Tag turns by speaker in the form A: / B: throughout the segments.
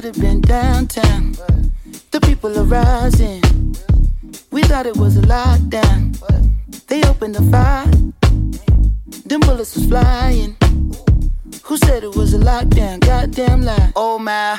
A: should have been downtown. The people are rising. We thought it was a lockdown. They opened the fire. Them bullets was flying. Who said it was a lockdown? Goddamn lie. Oh my,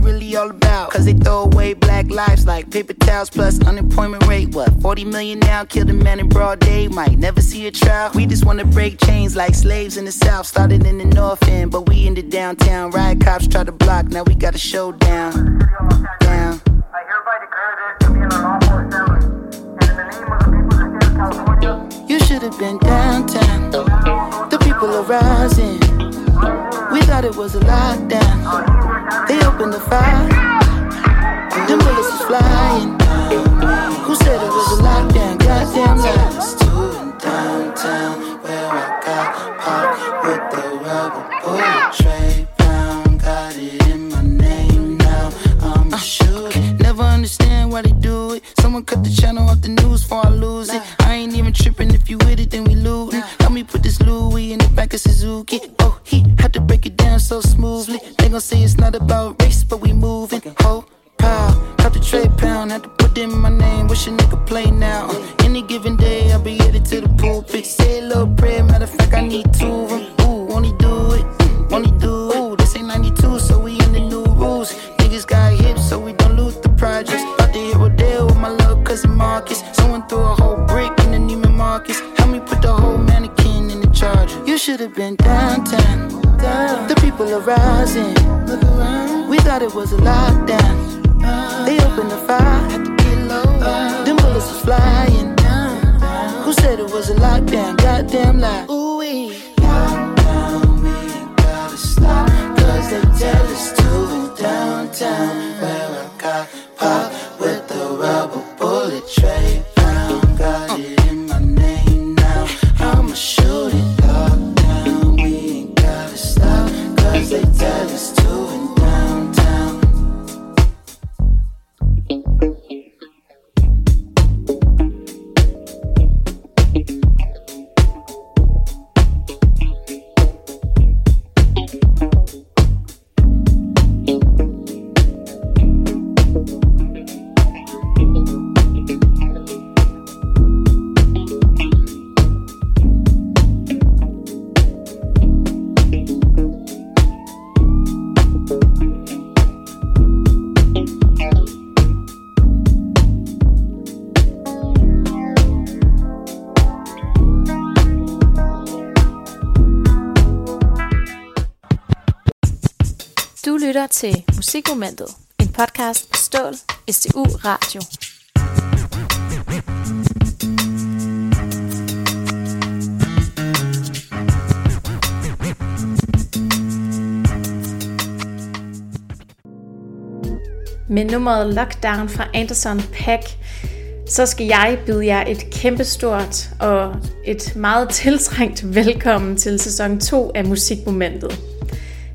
A: really all about? Cause they throw away black lives like paper towels plus unemployment rate. What, 40 million now? Killed a man in broad day, might never see a trial. We just wanna break chains like slaves in the south. Started in the north end, but we in the downtown. Riot cops try to block, now we got a showdown. Down.
B: I hereby declare this to be an unlawful assembly. In the name of the people of the state of California,
A: You should have been downtown. The people are rising. We thought it was a lockdown. They opened the fire. Them bullets was flying. Who said it was a lockdown? Goddamn lies. Downtown, where I got popped with the rubber bullet tray. Got it in my name now. I'm uh, a shooter. Never understand why they do it. Someone cut the channel off the news before I lose it. I ain't even tripping if you with it, then we lootin'. Let me put this Louis in the back of Suzuki. Oh, he had to break down so smoothly. They gon' say it's not about race, but we moving. Ho, pow, cut the tray pound. Had to put in my name. Wish a nigga play now. Any given day, I'll be headed to the pulpit. Say a little prayer. Matter of fact, I need two of them. Ooh, he do it? Mm, he do it? Ooh, this ain't 92, so we in the new rules. Niggas got hips, so we don't lose the projects. About to hit Rodale with my little cousin Marcus. Someone threw a whole brick in the Neiman Marcus. Help me put the whole mannequin in the charger. You should have been downtown. The people are rising. Look around. We thought it was a lockdown. They opened the fire. Had to get low. Them bullets was flying. Who said it was a lockdown? Goddamn lie. Ooh wee.
C: Musikmomentet, en podcast af Stål, STU Radio. Med nummeret Lockdown fra Anderson Pack, så skal jeg byde jer et kæmpestort og et meget tiltrængt velkommen til sæson 2 af Musikmomentet.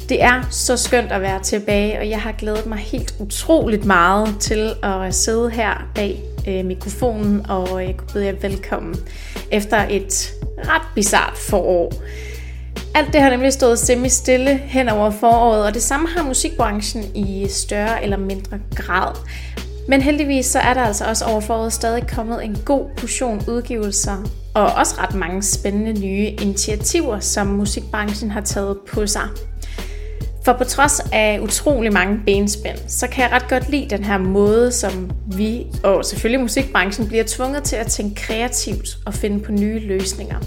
C: Det er så skønt at være tilbage, og jeg har glædet mig helt utroligt meget til at sidde her bag øh, mikrofonen og jeg kunne byde jer velkommen efter et ret bizart forår. Alt det har nemlig stået semi-stille hen over foråret, og det samme har musikbranchen i større eller mindre grad. Men heldigvis så er der altså også over foråret stadig kommet en god portion udgivelser, og også ret mange spændende nye initiativer, som musikbranchen har taget på sig. For på trods af utrolig mange benspænd, så kan jeg ret godt lide den her måde, som vi og selvfølgelig musikbranchen bliver tvunget til at tænke kreativt og finde på nye løsninger.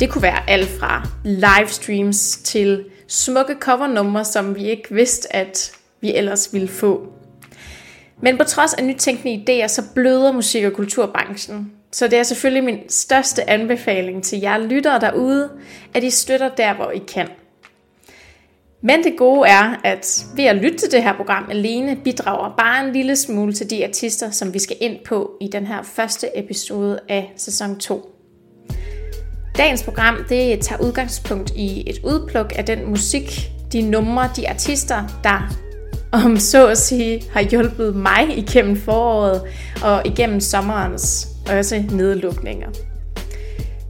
C: Det kunne være alt fra livestreams til smukke covernumre, som vi ikke vidste, at vi ellers ville få. Men på trods af nytænkende idéer, så bløder musik- og kulturbranchen. Så det er selvfølgelig min største anbefaling til jer lyttere derude, at I støtter der, hvor I kan. Men det gode er, at ved at lytte til det her program alene, bidrager bare en lille smule til de artister, som vi skal ind på i den her første episode af sæson 2. Dagens program det tager udgangspunkt i et udpluk af den musik, de numre, de artister, der om så at sige har hjulpet mig igennem foråret og igennem sommerens også nedlukninger.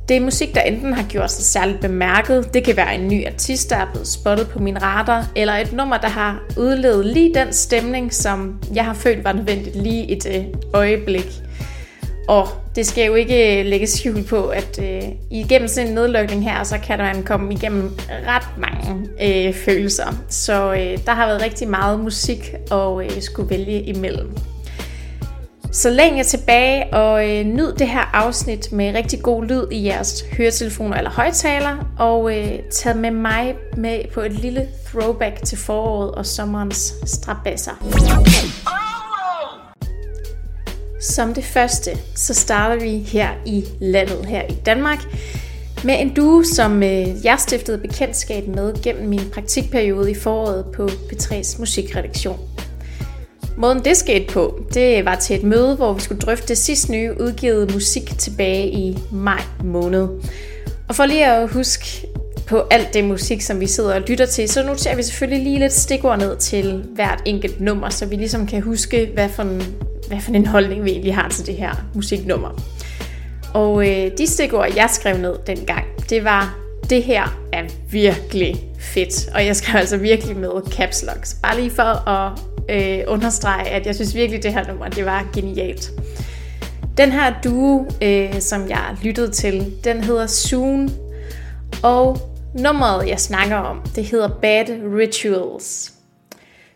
C: Det er musik, der enten har gjort sig særligt bemærket, det kan være en ny artist, der er blevet spottet på min radar, eller et nummer, der har udlevet lige den stemning, som jeg har følt var nødvendigt lige et det øjeblik. Og det skal jo ikke øh, lægges skjul på, at øh, igennem sådan en nedlukning her, så kan man komme igennem ret mange øh, følelser. Så øh, der har været rigtig meget musik at øh, skulle vælge imellem. Så læn jer tilbage og øh, nyd det her afsnit med rigtig god lyd i jeres høretelefoner eller højtaler, og øh, tag med mig med på et lille throwback til foråret og sommerens strabasser. Som det første, så starter vi her i landet, her i Danmark, med en duo, som øh, jeg stiftede bekendtskab med gennem min praktikperiode i foråret på P3's musikredaktion. Måden det skete på, det var til et møde, hvor vi skulle drøfte det nye udgivet musik tilbage i maj måned. Og for lige at huske på alt det musik, som vi sidder og lytter til, så noterer vi selvfølgelig lige lidt stikord ned til hvert enkelt nummer, så vi ligesom kan huske, hvad for en, hvad for en holdning vi egentlig har til det her musiknummer. Og øh, de stikord, jeg skrev ned dengang, det var, det her er virkelig fedt. Og jeg skrev altså virkelig med caps locks. Bare lige for at øh, understrege, at jeg synes virkelig, det her nummer, det var genialt. Den her duo, øh, som jeg lyttede til, den hedder Soon. Og nummeret, jeg snakker om, det hedder Bad Rituals.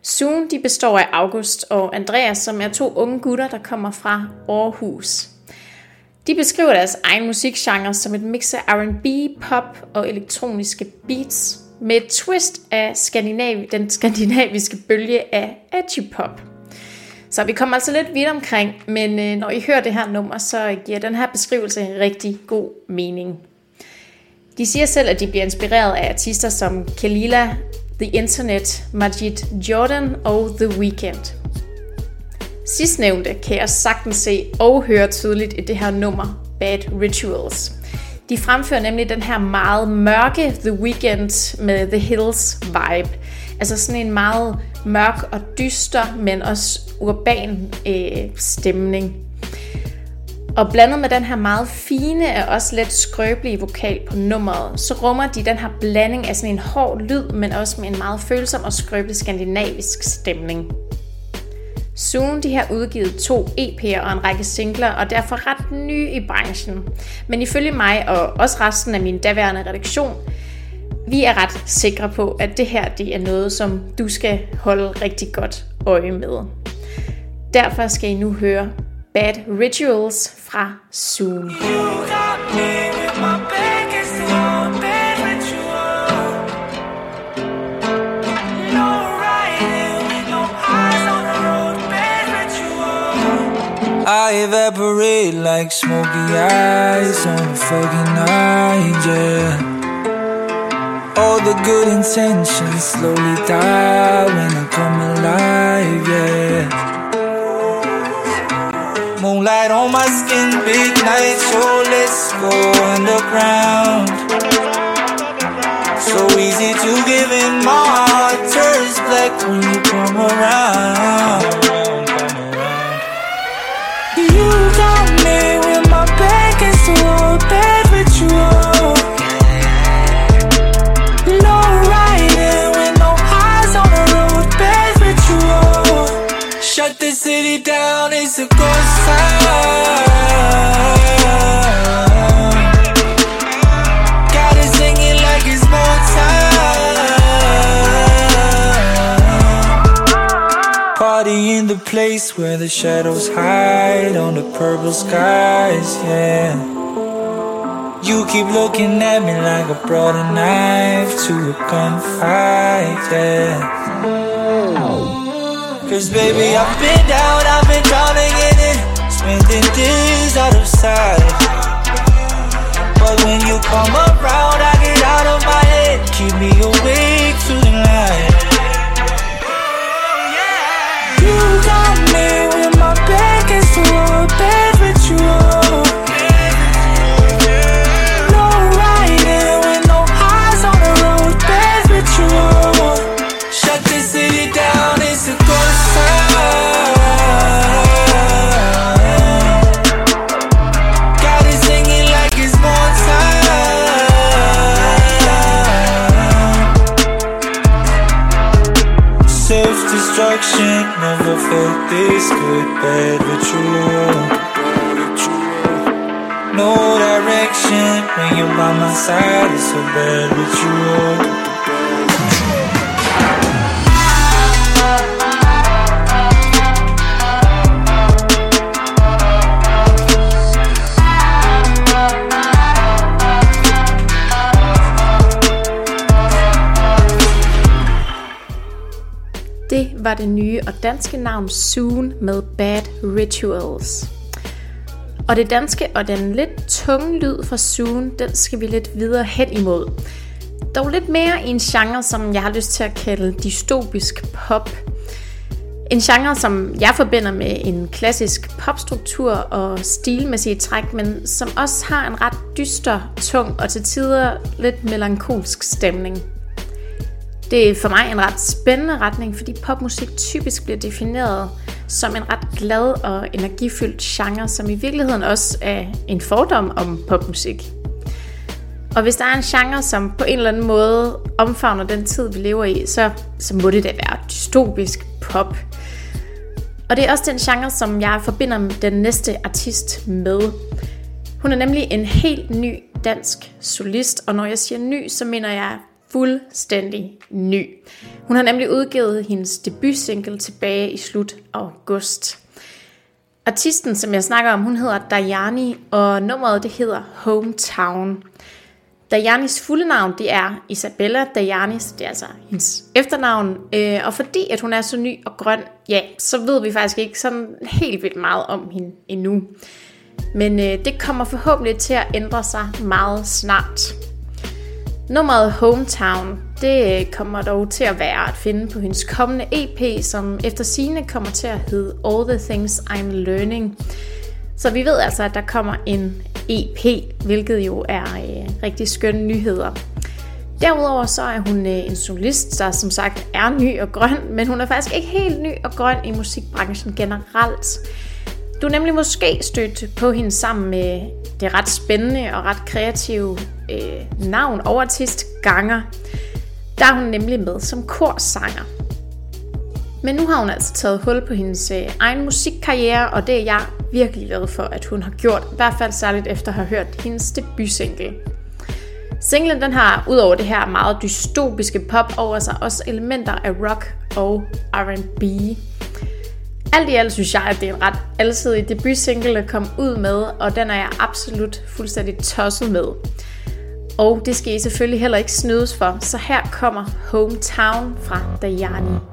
C: Soon de består af August og Andreas, som er to unge gutter, der kommer fra Aarhus. De beskriver deres egen musikgenre som et mix af R&B, pop og elektroniske beats, med et twist af skandinav, den skandinaviske bølge af edgy pop. Så vi kommer altså lidt vidt omkring, men øh, når I hører det her nummer, så giver den her beskrivelse rigtig god mening. De siger selv, at de bliver inspireret af artister som Kalila, The Internet, Majid Jordan og The Weeknd. Sidstnævnte kan jeg sagtens se og høre tydeligt i det her nummer, Bad Rituals. De fremfører nemlig den her meget mørke The Weeknd med The Hills vibe. Altså sådan en meget mørk og dyster, men også urban øh, stemning. Og blandet med den her meget fine og også lidt skrøbelige vokal på nummeret, så rummer de den her blanding af sådan en hård lyd, men også med en meget følsom og skrøbelig skandinavisk stemning. Soon de har udgivet to EP'er og en række singler, og derfor ret nye i branchen. Men ifølge mig og også resten af min daværende redaktion, vi er ret sikre på, at det her det er noget, som du skal holde rigtig godt øje med. Derfor skal I nu høre Bad Rituals fra Soon. You got me I evaporate like smoky eyes on a foggy night, yeah. All the good intentions slowly die when I come alive, yeah. Moonlight on my skin, big night, so let's go underground. So easy to give in, my heart turns black when you come around. It's a ghost town. Got it singing like it's. Party in the place where the shadows hide on the purple skies, yeah. You keep looking at me like I brought a knife to a gunfight, yeah. Cause baby, I've been down, I've been drowning in it. Spending days out of sight. But when you come around, I get out of my head. Keep me awake through the night. You got me with my back against the wall.
D: Destruction. Never felt this good, bad with you. No direction when you're by my side. It's so bad with you.
C: Var det nye og danske navn Soon med Bad Rituals. Og det danske og den lidt tunge lyd fra Soon, den skal vi lidt videre hen imod. Dog lidt mere i en genre, som jeg har lyst til at kalde dystopisk pop. En genre, som jeg forbinder med en klassisk popstruktur og stilmæssige træk, men som også har en ret dyster, tung og til tider lidt melankolsk stemning. Det er for mig en ret spændende retning, fordi popmusik typisk bliver defineret som en ret glad og energifyldt genre, som i virkeligheden også er en fordom om popmusik. Og hvis der er en genre, som på en eller anden måde omfavner den tid, vi lever i, så, så må det da være dystopisk pop. Og det er også den genre, som jeg forbinder den næste artist med. Hun er nemlig en helt ny dansk solist, og når jeg siger ny, så mener jeg fuldstændig ny. Hun har nemlig udgivet hendes debutsingle tilbage i slut august. Artisten, som jeg snakker om, hun hedder Dayani, og nummeret det hedder Hometown. Dayanis fulde navn, det er Isabella Dayani, så det er altså hendes efternavn. Øh, og fordi at hun er så ny og grøn, ja, så ved vi faktisk ikke sådan helt vildt meget om hende endnu. Men øh, det kommer forhåbentlig til at ændre sig meget snart. Nummeret Hometown, det øh, kommer dog til at være at finde på hendes kommende EP, som efter sine kommer til at hedde All the Things I'm Learning. Så vi ved altså, at der kommer en EP, hvilket jo er øh, rigtig skønne nyheder. Derudover så er hun øh, en solist, der som sagt er ny og grøn, men hun er faktisk ikke helt ny og grøn i musikbranchen generelt. Du er nemlig måske stødt på hende sammen med det ret spændende og ret kreative øh, navn overtist artist Ganger. Der er hun nemlig med som korsanger. Men nu har hun altså taget hul på hendes øh, egen musikkarriere, og det er jeg virkelig glad for, at hun har gjort. I hvert fald særligt efter at have hørt hendes debutsingle. Singlen den har udover det her meget dystopiske pop over sig også elementer af rock og R&B. Alt i alt synes jeg, at det er en ret alsidig debutsingle at komme ud med, og den er jeg absolut fuldstændig tosset med. Og det skal I selvfølgelig heller ikke snydes for, så her kommer Hometown fra Dayani.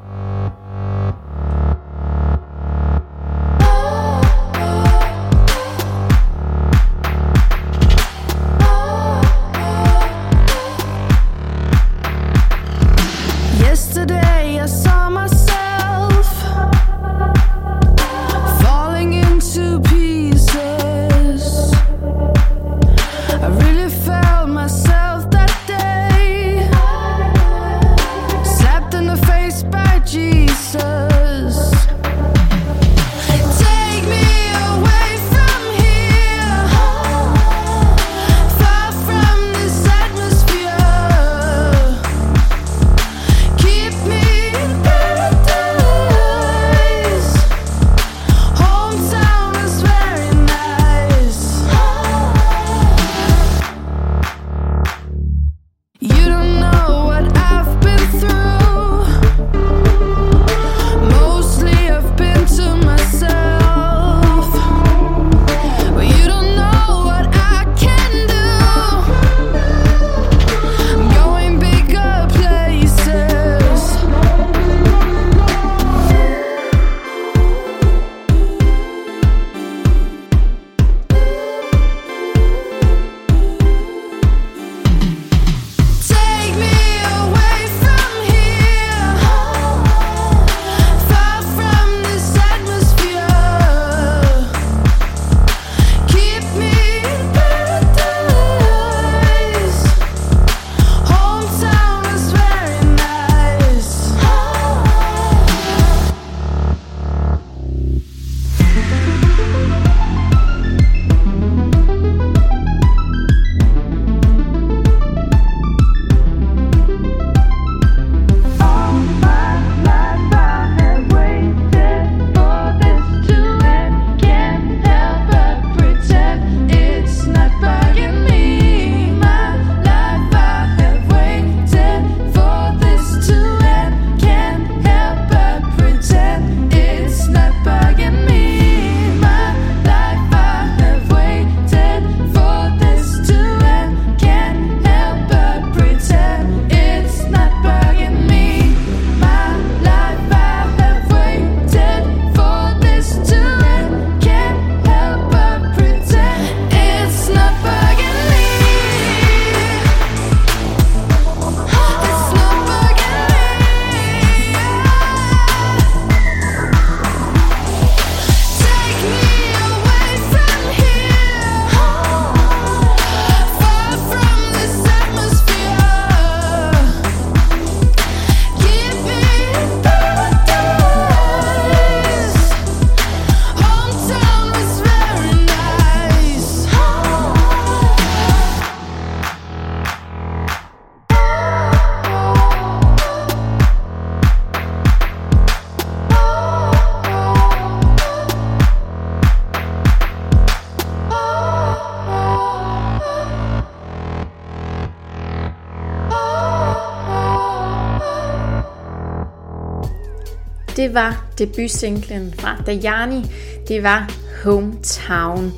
C: Det var debutsinglen fra Dayani. Det var Hometown.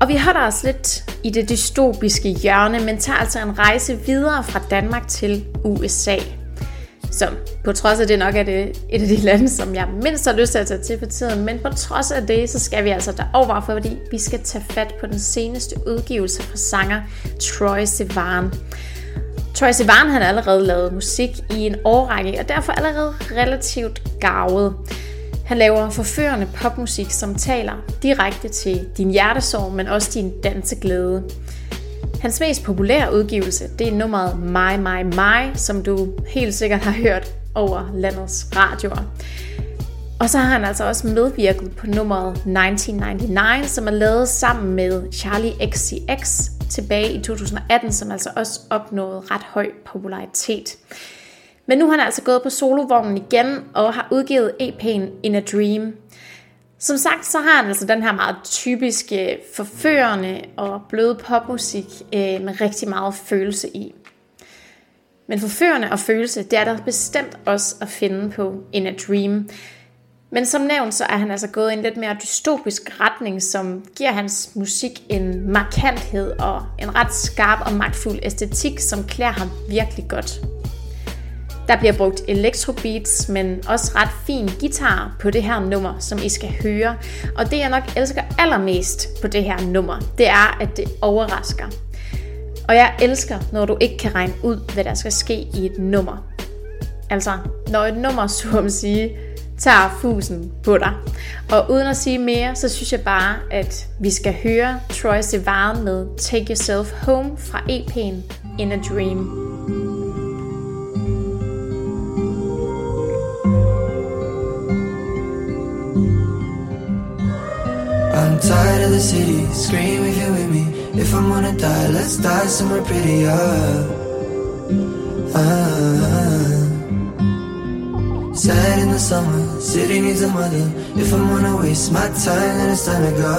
C: Og vi holder os lidt i det dystopiske hjørne, men tager altså en rejse videre fra Danmark til USA. Som på trods af det nok er det et af de lande, som jeg mindst har lyst til at tage til for tiden, men på trods af det, så skal vi altså derover, fordi vi skal tage fat på den seneste udgivelse fra sanger Troy Sivan. Troy Sivan har allerede lavet musik i en årrække, og derfor allerede relativt gavet. Han laver forførende popmusik, som taler direkte til din hjertesorg, men også din danseglæde. Hans mest populære udgivelse, det er nummeret My My My, som du helt sikkert har hørt over landets radioer. Og så har han altså også medvirket på nummeret 1999, som er lavet sammen med Charlie XCX tilbage i 2018, som altså også opnåede ret høj popularitet. Men nu har han altså gået på solovognen igen og har udgivet EP'en In a Dream. Som sagt, så har han altså den her meget typiske, forførende og bløde popmusik øh, med rigtig meget følelse i. Men forførende og følelse, det er der bestemt også at finde på In a Dream. Men som nævnt, så er han altså gået i en lidt mere dystopisk retning, som giver hans musik en markanthed og en ret skarp og magtfuld æstetik, som klæder ham virkelig godt. Der bliver brugt electrobeats, men også ret fin guitar på det her nummer, som I skal høre. Og det jeg nok elsker allermest på det her nummer, det er, at det overrasker. Og jeg elsker, når du ikke kan regne ud, hvad der skal ske i et nummer. Altså, når et nummer, så at sige, tager fusen på dig. Og uden at sige mere, så synes jeg bare, at vi skal høre Troy Sivan med Take Yourself Home fra EP'en In a Dream.
E: I'm tired of the city, scream if you're with me. If I'm gonna die, let's die somewhere prettier. Ah. Sad in the summer, city needs a mother. If I'm gonna waste my time, then it's time to go.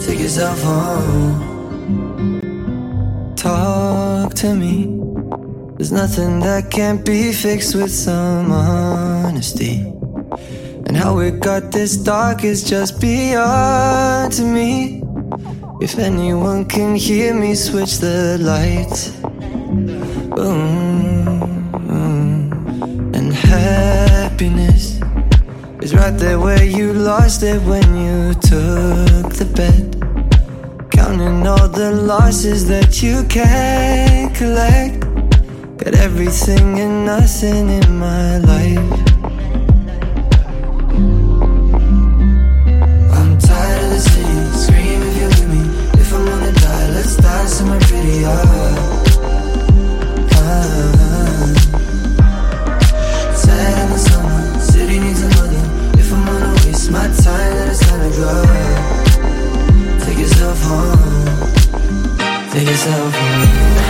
E: Take yourself home. Talk to me. There's nothing that can't be fixed with some honesty. And how it got this dark is just beyond to me. If anyone can hear me, switch the lights. Boom. Happiness is right there where you lost it when you took the bet. Counting all the losses that you can't collect. Got everything and nothing in my life. I'm tired of the city, scream if you're with me. If I'm gonna die, let's die somewhere prettier. Ah. Sad then it's time to go. Take yourself home. Take yourself home.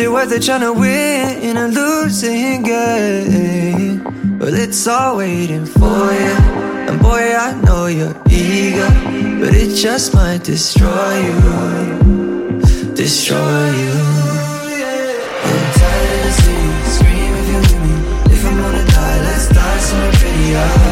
E: Is it worth it tryna win in a losing game? Well, it's all waiting for you. And boy, I know you're eager, but it just might destroy you. Destroy you. I'm tired of the city, scream if you're with me. If I'm gonna die, let's die somewhere prettier.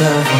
E: Take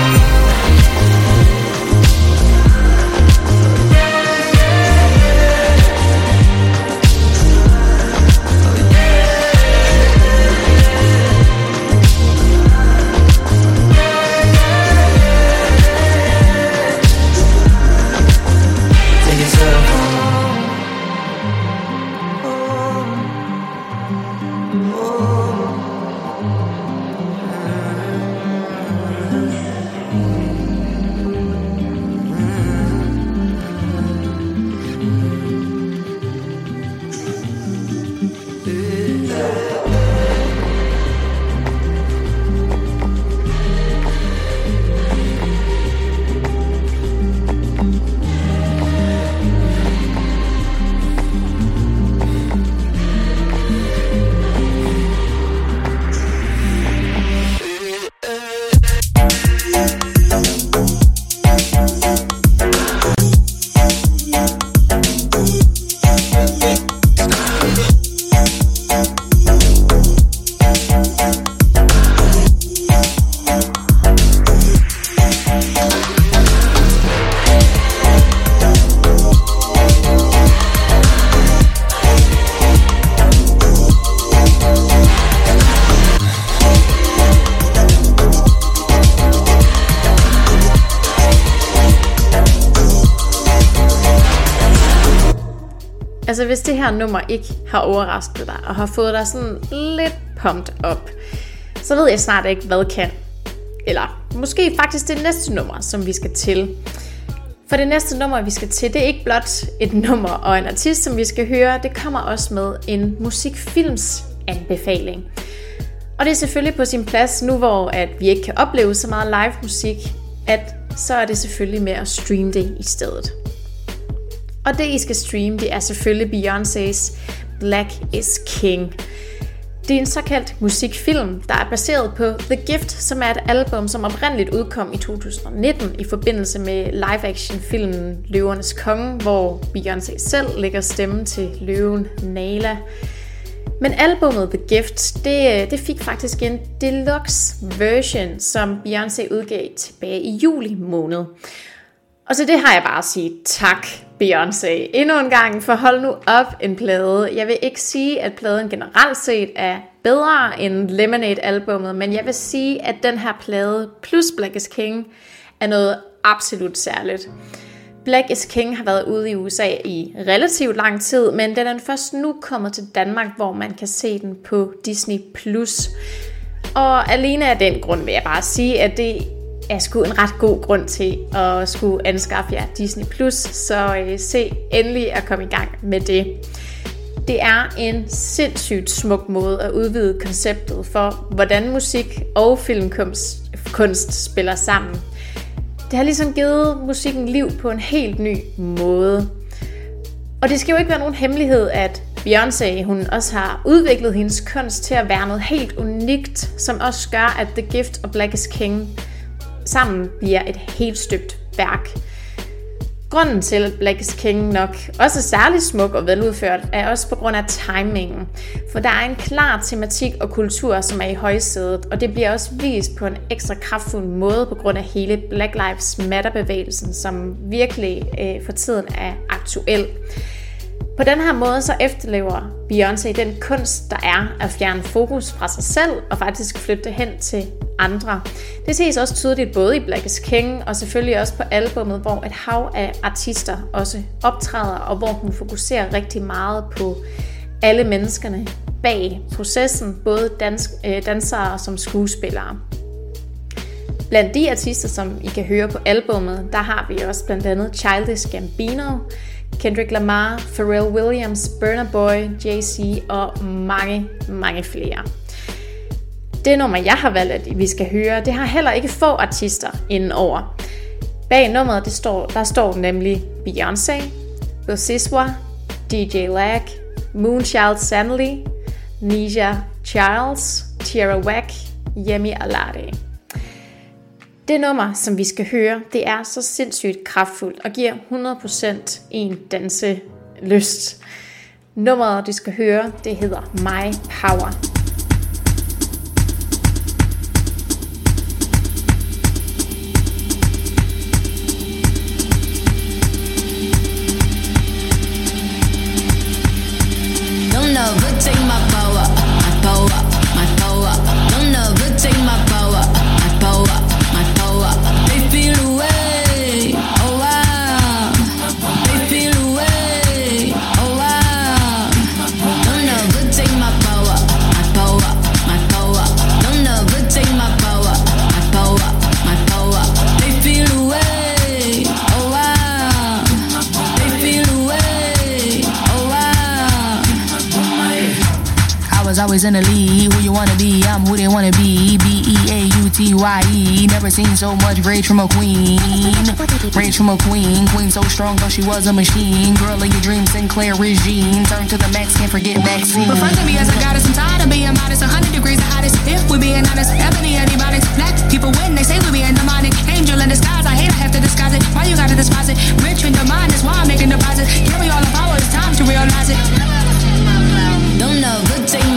C: Altså hvis det her nummer ikke har overrasket dig, og har fået dig sådan lidt pumped op, så ved jeg snart ikke, hvad kan. Eller måske faktisk det næste nummer, som vi skal til. For det næste nummer, vi skal til, det er ikke blot et nummer og en artist, som vi skal høre. Det kommer også med en musikfilms anbefaling. Og det er selvfølgelig på sin plads nu, hvor at vi ikke kan opleve så meget live musik, at så er det selvfølgelig med at streame det i stedet. Og det I skal streame, det er selvfølgelig Beyoncé's Black is King. Det er en såkaldt musikfilm, der er baseret på The Gift, som er et album, som oprindeligt udkom i 2019 i forbindelse med live-action-filmen Løvernes Konge, hvor Beyoncé selv lægger stemme til løven Nala. Men albummet The Gift, det, det fik faktisk en deluxe version, som Beyoncé udgav tilbage i juli måned. Og så det har jeg bare at sige tak, Beyoncé. Endnu en gang, for hold nu op en plade. Jeg vil ikke sige, at pladen generelt set er bedre end Lemonade-albummet, men jeg vil sige, at den her plade plus Black is King er noget absolut særligt. Black is King har været ude i USA i relativt lang tid, men den er først nu kommet til Danmark, hvor man kan se den på Disney+. Plus. Og alene af den grund vil jeg bare sige, at det er sgu en ret god grund til at skulle anskaffe jer Disney+, Plus, så øh, se endelig at komme i gang med det. Det er en sindssygt smuk måde at udvide konceptet for, hvordan musik og filmkunst kunst spiller sammen. Det har ligesom givet musikken liv på en helt ny måde. Og det skal jo ikke være nogen hemmelighed, at Beyoncé hun også har udviklet hendes kunst til at være noget helt unikt, som også gør, at The Gift og Black is King sammen bliver et helt støbt værk. Grunden til, at Black is King nok også er særlig smuk og veludført, er også på grund af timingen. For der er en klar tematik og kultur, som er i højsædet, og det bliver også vist på en ekstra kraftfuld måde på grund af hele Black Lives Matter-bevægelsen, som virkelig øh, for tiden er aktuel. På den her måde så efterlever Beyoncé den kunst, der er at fjerne fokus fra sig selv og faktisk flytte det hen til andre. Det ses også tydeligt både i Black is King og selvfølgelig også på albummet, hvor et hav af artister også optræder, og hvor hun fokuserer rigtig meget på alle menneskerne bag processen, både dansk, øh, dansere som skuespillere. Blandt de artister, som I kan høre på albummet, der har vi også blandt andet Childish Gambino, Kendrick Lamar, Pharrell Williams, Burna Boy, Jay-Z og mange, mange flere. Det nummer, jeg har valgt, at vi skal høre, det har heller ikke få artister indenover. Bag nummeret det står, der står nemlig Beyoncé, Bosiswa, DJ Lag, Moonchild Sanley, Nisha Charles, Tierra Wack, Yemi Alade. Det nummer, som vi skal høre, det er så sindssygt kraftfuldt og giver 100% en danselyst. Nummeret, du skal høre, det hedder My Power.
F: I in the lead. Who you wanna be? I'm who they wanna be. B E A U T Y E. Never seen so much rage from a queen. Rage from a queen. Queen so strong, thought she was a machine. Girl of your dreams, Sinclair regime. Turn to the max, can't forget vaccine.
G: But first, me as a goddess, I'm tired of being modest. 100 degrees the hottest. If we being honest, ebony antibiotics. Black people win, they say we being demonic. Angel in disguise, I hate I have to disguise it. Why you gotta despise it? Rich in the mind, that's why I'm making deposits. Carry all the power, it's time to realize it.
F: Don't never take my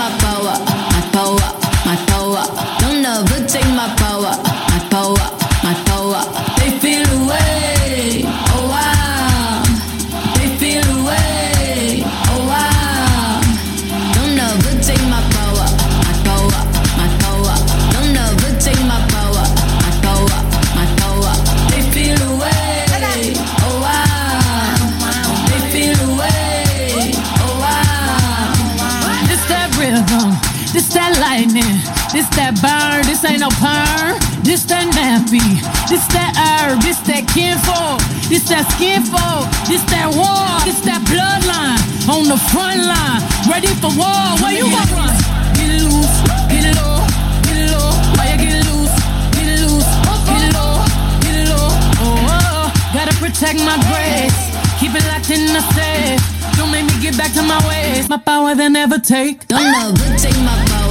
H: This that herb, this that kinfolk. This that skinfolk. This that war. This that bloodline. On the front line. Ready for war. Where you gonna run? Get it loose. Get it low. Get it low. Why you get it loose? Get it loose. Get it low. Get it low. Oh, oh. Gotta protect my grace. Keep it locked in the safe. Don't make me get back to my ways. My power they never take.
F: Don't never take my power,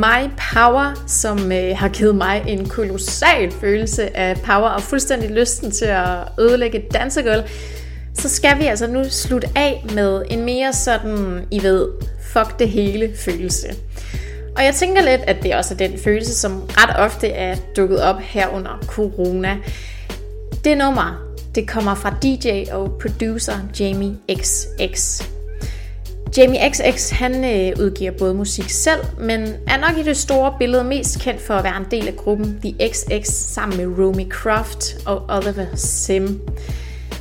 F: My Power,
C: som øh, har givet mig en kolossal følelse af power og fuldstændig lysten til at ødelægge et dansegulv, så skal vi altså nu slutte af med en mere sådan, I ved, fuck det hele følelse. Og jeg tænker lidt, at det også er den følelse, som ret ofte er dukket op her under corona. Det nummer, det kommer fra DJ og producer Jamie XX. Jamie XX han øh, udgiver både musik selv, men er nok i det store billede mest kendt for at være en del af gruppen The XX sammen med Romy Croft og Oliver Sim.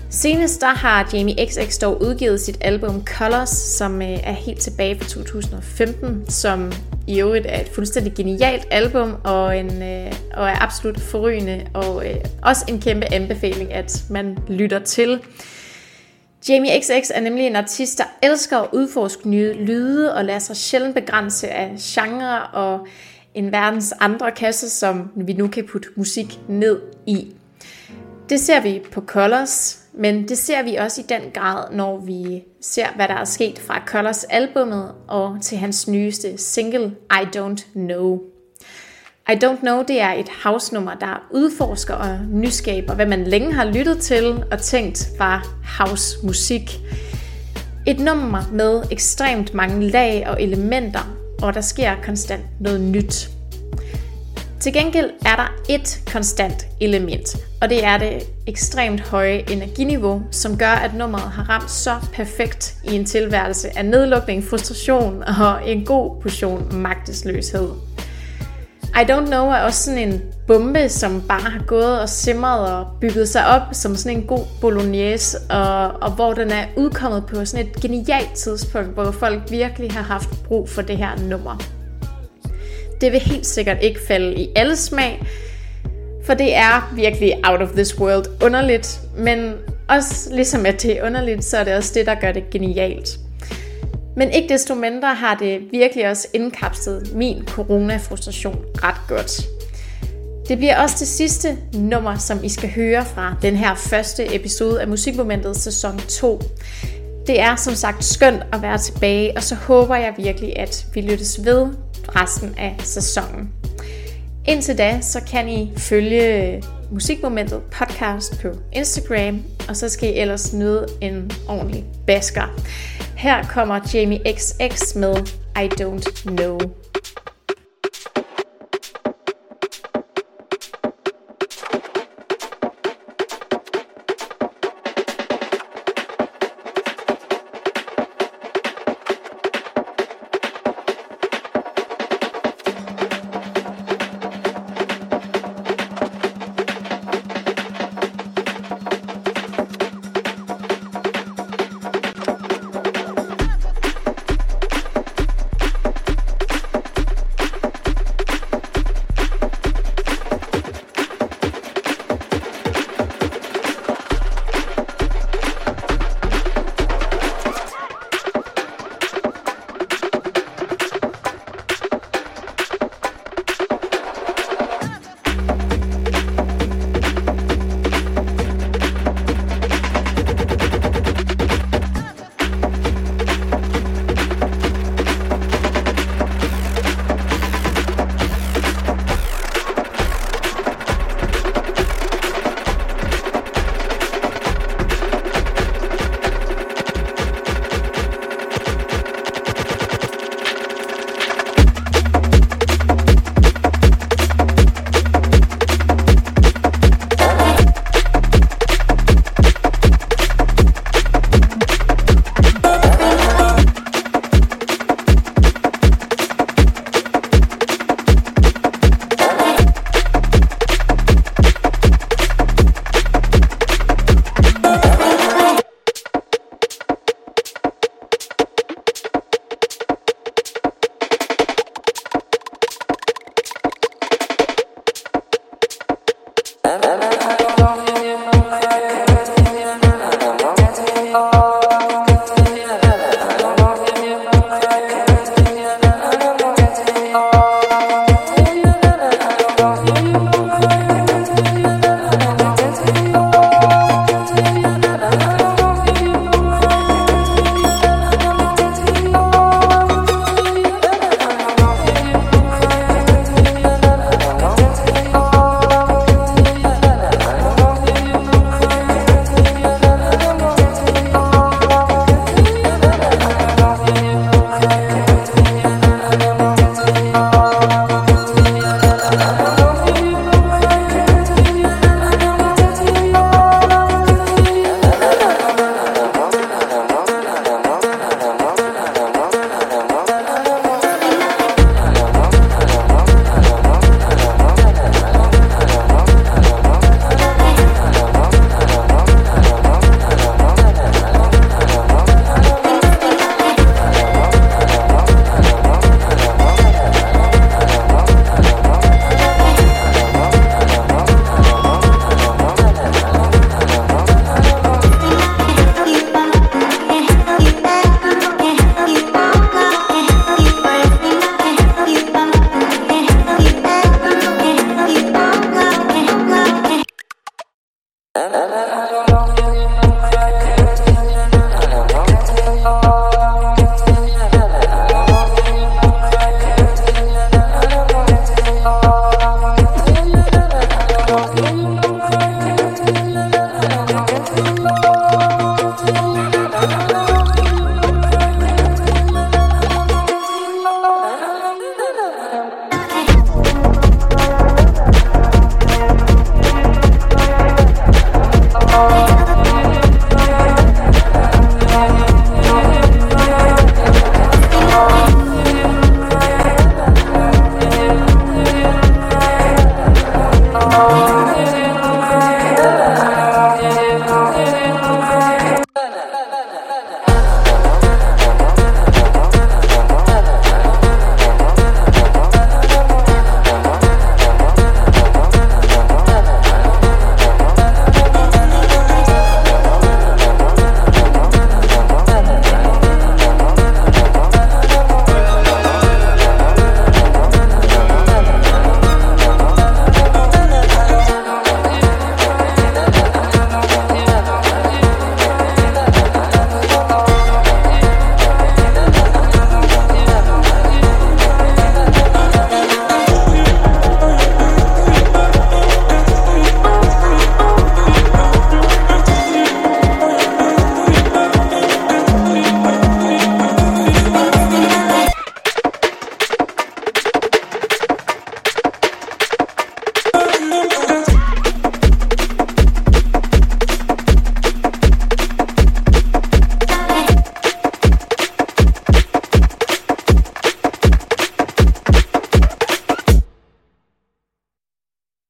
C: Senest der har Jamie XX dog udgivet sit album Colors, som øh, er helt tilbage fra 2015, som i øvrigt er et fuldstændig genialt album og, en, øh, og er absolut forrygende og øh, også en kæmpe anbefaling, at man lytter til. Jamie XX er nemlig en artist, der elsker at udforske nye lyde og lader sig sjældent begrænse af genre og en verdens andre kasse, som vi nu kan putte musik ned i. Det ser vi på Colors, men det ser vi også i den grad, når vi ser, hvad der er sket fra Colors albummet og til hans nyeste single, I Don't Know. I Don't Know, det er et house-nummer, der udforsker og nyskaber, hvad man længe har lyttet til og tænkt var house-musik. Et nummer med ekstremt mange lag og elementer, og der sker konstant noget nyt. Til gengæld er der et konstant element, og det er det ekstremt høje energiniveau, som gør, at nummeret har ramt så perfekt i en tilværelse af nedlukning, frustration og en god portion magtesløshed. I Don't Know er også sådan en bombe, som bare har gået og simret og bygget sig op som sådan en god bolognese, og, og hvor den er udkommet på sådan et genialt tidspunkt, hvor folk virkelig har haft brug for det her nummer. Det vil helt sikkert ikke falde i alle smag, for det er virkelig out of this world underligt, men også ligesom at det er underligt, så er det også det, der gør det genialt. Men ikke desto mindre har det virkelig også indkapslet min corona-frustration ret godt. Det bliver også det sidste nummer, som I skal høre fra den her første episode af Musikmomentet sæson 2. Det er som sagt skønt at være tilbage, og så håber jeg virkelig, at vi lyttes ved resten af sæsonen. Indtil da, så kan I følge Musikmomentet podcast på Instagram, og så skal I ellers nyde en ordentlig basker. Her kommer Jamie XX med I Don't Know.